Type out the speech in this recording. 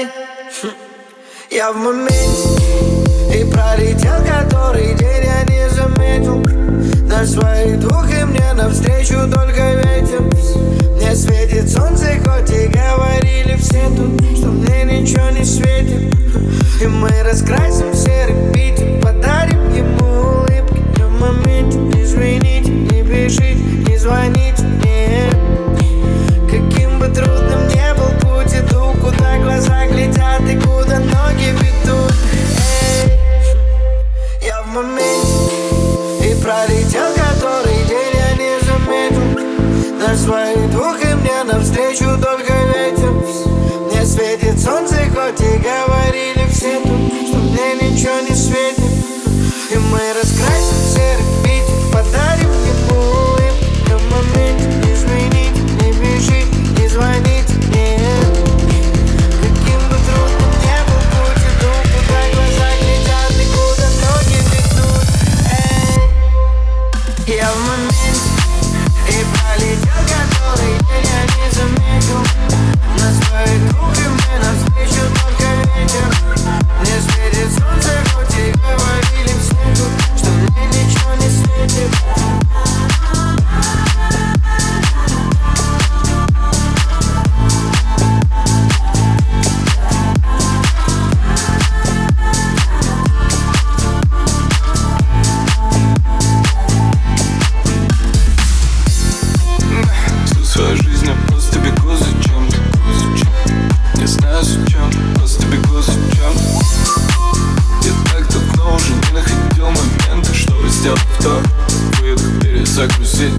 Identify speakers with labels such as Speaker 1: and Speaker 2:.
Speaker 1: Эй, я в моменте И пролетел который день я не заметил. На своих двух и мне навстречу только ветер. Мне светит солнце, хоть и говорили все тут Что мне ничего не светит. И мы раскрасим серый хоть и говорили все тут Что мне ничего не светит. И мы раскрасим серый Питер Подарим ему улыбку Момент не звонить, не бежить, не звонить Нет. Каким бы трудным не был путь Иду, куда глаза глядят И ноги ведут. Эй Я в момент
Speaker 2: jacuzzi